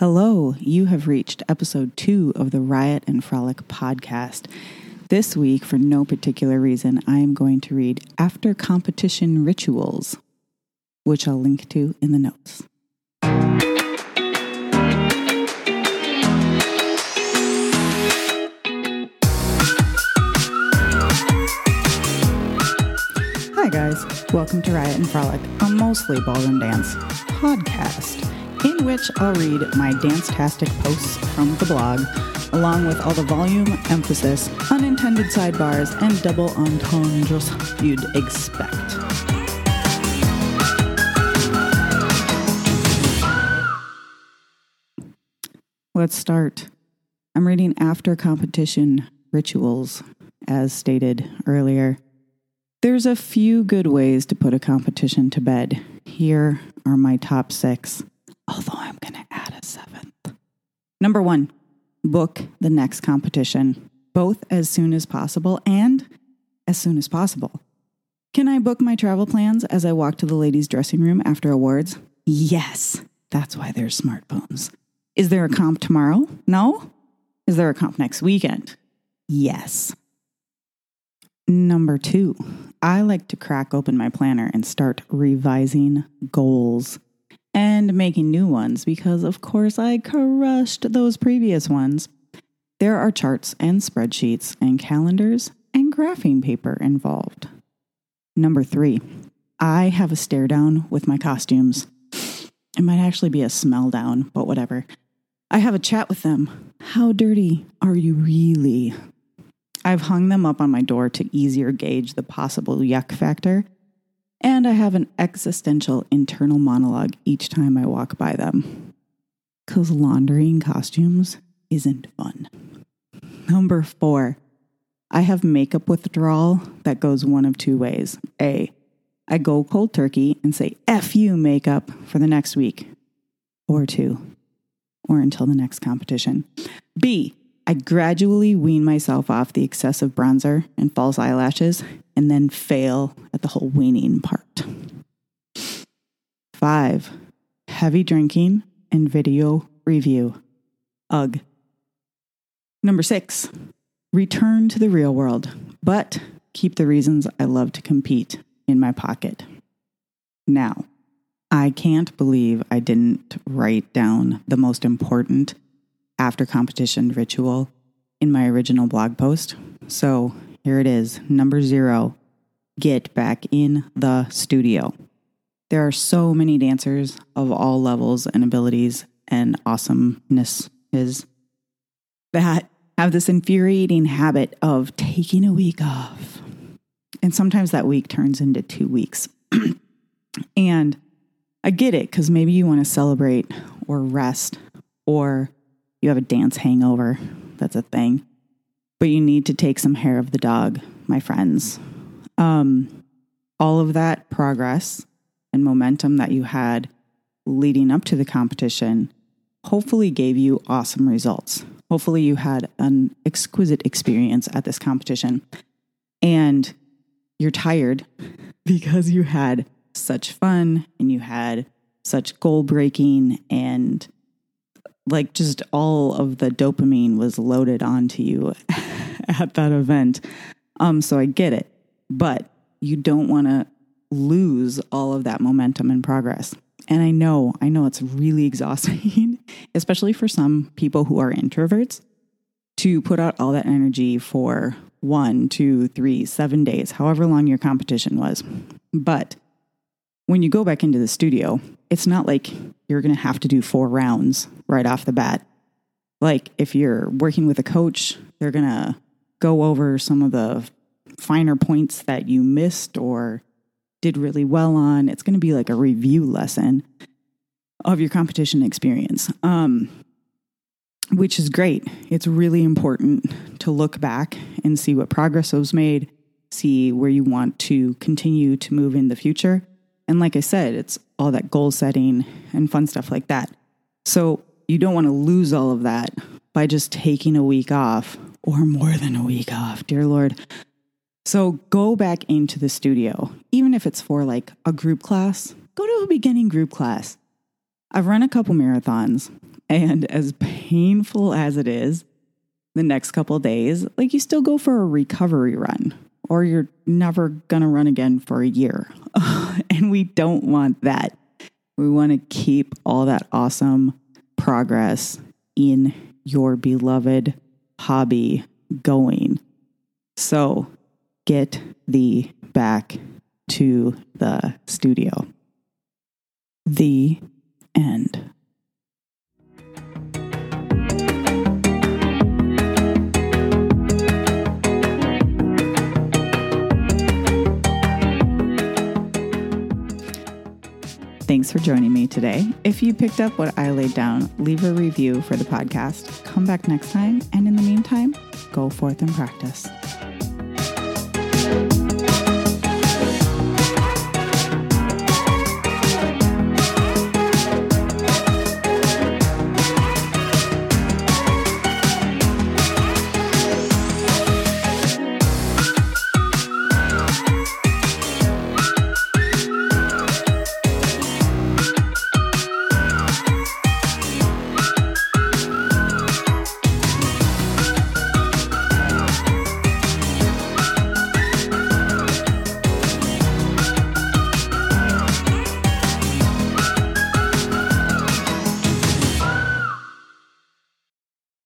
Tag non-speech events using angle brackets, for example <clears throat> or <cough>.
Hello, you have reached episode two of the Riot and Frolic podcast. This week, for no particular reason, I am going to read After Competition Rituals, which I'll link to in the notes. Hi, guys. Welcome to Riot and Frolic, a mostly ballroom dance podcast, in which I'll read my dance-tastic posts from the blog, along with all the volume, emphasis, unintended sidebars, and double entendres you'd expect. Let's start. I'm reading After Competition Rituals, as stated earlier. There's a few good ways to put a competition to bed. Here are my top six, although I'm going to add a seventh. Number one, book the next competition, both as soon as possible and as soon as possible. Can I book my travel plans as I walk to the ladies' dressing room after awards? Yes, that's why there's smartphones. Is there a comp tomorrow? No? Is there a comp next weekend? Yes. Number two, I like to crack open my planner and start revising goals and making new ones because, of course, I crushed those previous ones. There are charts and spreadsheets and calendars and graphing paper involved. Number three, I have a stare down with my costumes. It might actually be a smell down, but whatever. I have a chat with them. How dirty are you really? I've hung them up on my door to easier gauge the possible yuck factor, and I have an existential internal monologue each time I walk by them. Because laundering costumes isn't fun. Number four, I have makeup withdrawal that goes one of two ways. A, I go cold turkey and say F you makeup for the next week, or two, or until the next competition. B, I gradually wean myself off the excessive bronzer and false eyelashes and then fail at the whole weaning part. Five, heavy drinking and video review. Ugh. Number six, return to the real world, but keep the reasons I love to compete in my pocket. Now, I can't believe I didn't write down the most important after competition ritual in my original blog post. So here it is. Number zero get back in the studio. There are so many dancers of all levels and abilities and awesomeness is that have this infuriating habit of taking a week off. And sometimes that week turns into two weeks. <clears throat> and I get it because maybe you want to celebrate or rest or you have a dance hangover. That's a thing. But you need to take some hair of the dog, my friends. Um, all of that progress and momentum that you had leading up to the competition hopefully gave you awesome results. Hopefully, you had an exquisite experience at this competition. And you're tired <laughs> because you had such fun and you had such goal breaking and like just all of the dopamine was loaded onto you <laughs> at that event. Um, so I get it, but you don't want to lose all of that momentum and progress. And I know, I know it's really <laughs> exhausting, especially for some people who are introverts, to put out all that energy for one, two, three, seven days, however long your competition was. But when you go back into the studio, it's not like you're going to have to do four rounds right off the bat. Like if you're working with a coach, they're going to go over some of the finer points that you missed or did really well on. It's going to be like a review lesson of your competition experience, um, which is great. It's really important to look back and see what progress was made, see where you want to continue to move in the future and like I said, it's all that goal setting and fun stuff like that. So you don't want to lose all of that by just taking a week off or more than a week off, dear Lord. So go back into the studio, even if it's for like a group class, go to a beginning group class. I've run a couple marathons And as painful as it is, the next couple days, like you still go for a recovery run or you're never to run again for a year. <laughs> and we don't want that. We want to keep all that awesome progress in your beloved hobby going. So get the back to the studio. The end. For joining me today. If you picked up what I laid down, leave a review for the podcast. Come back next time. And in the meantime, go forth and practice.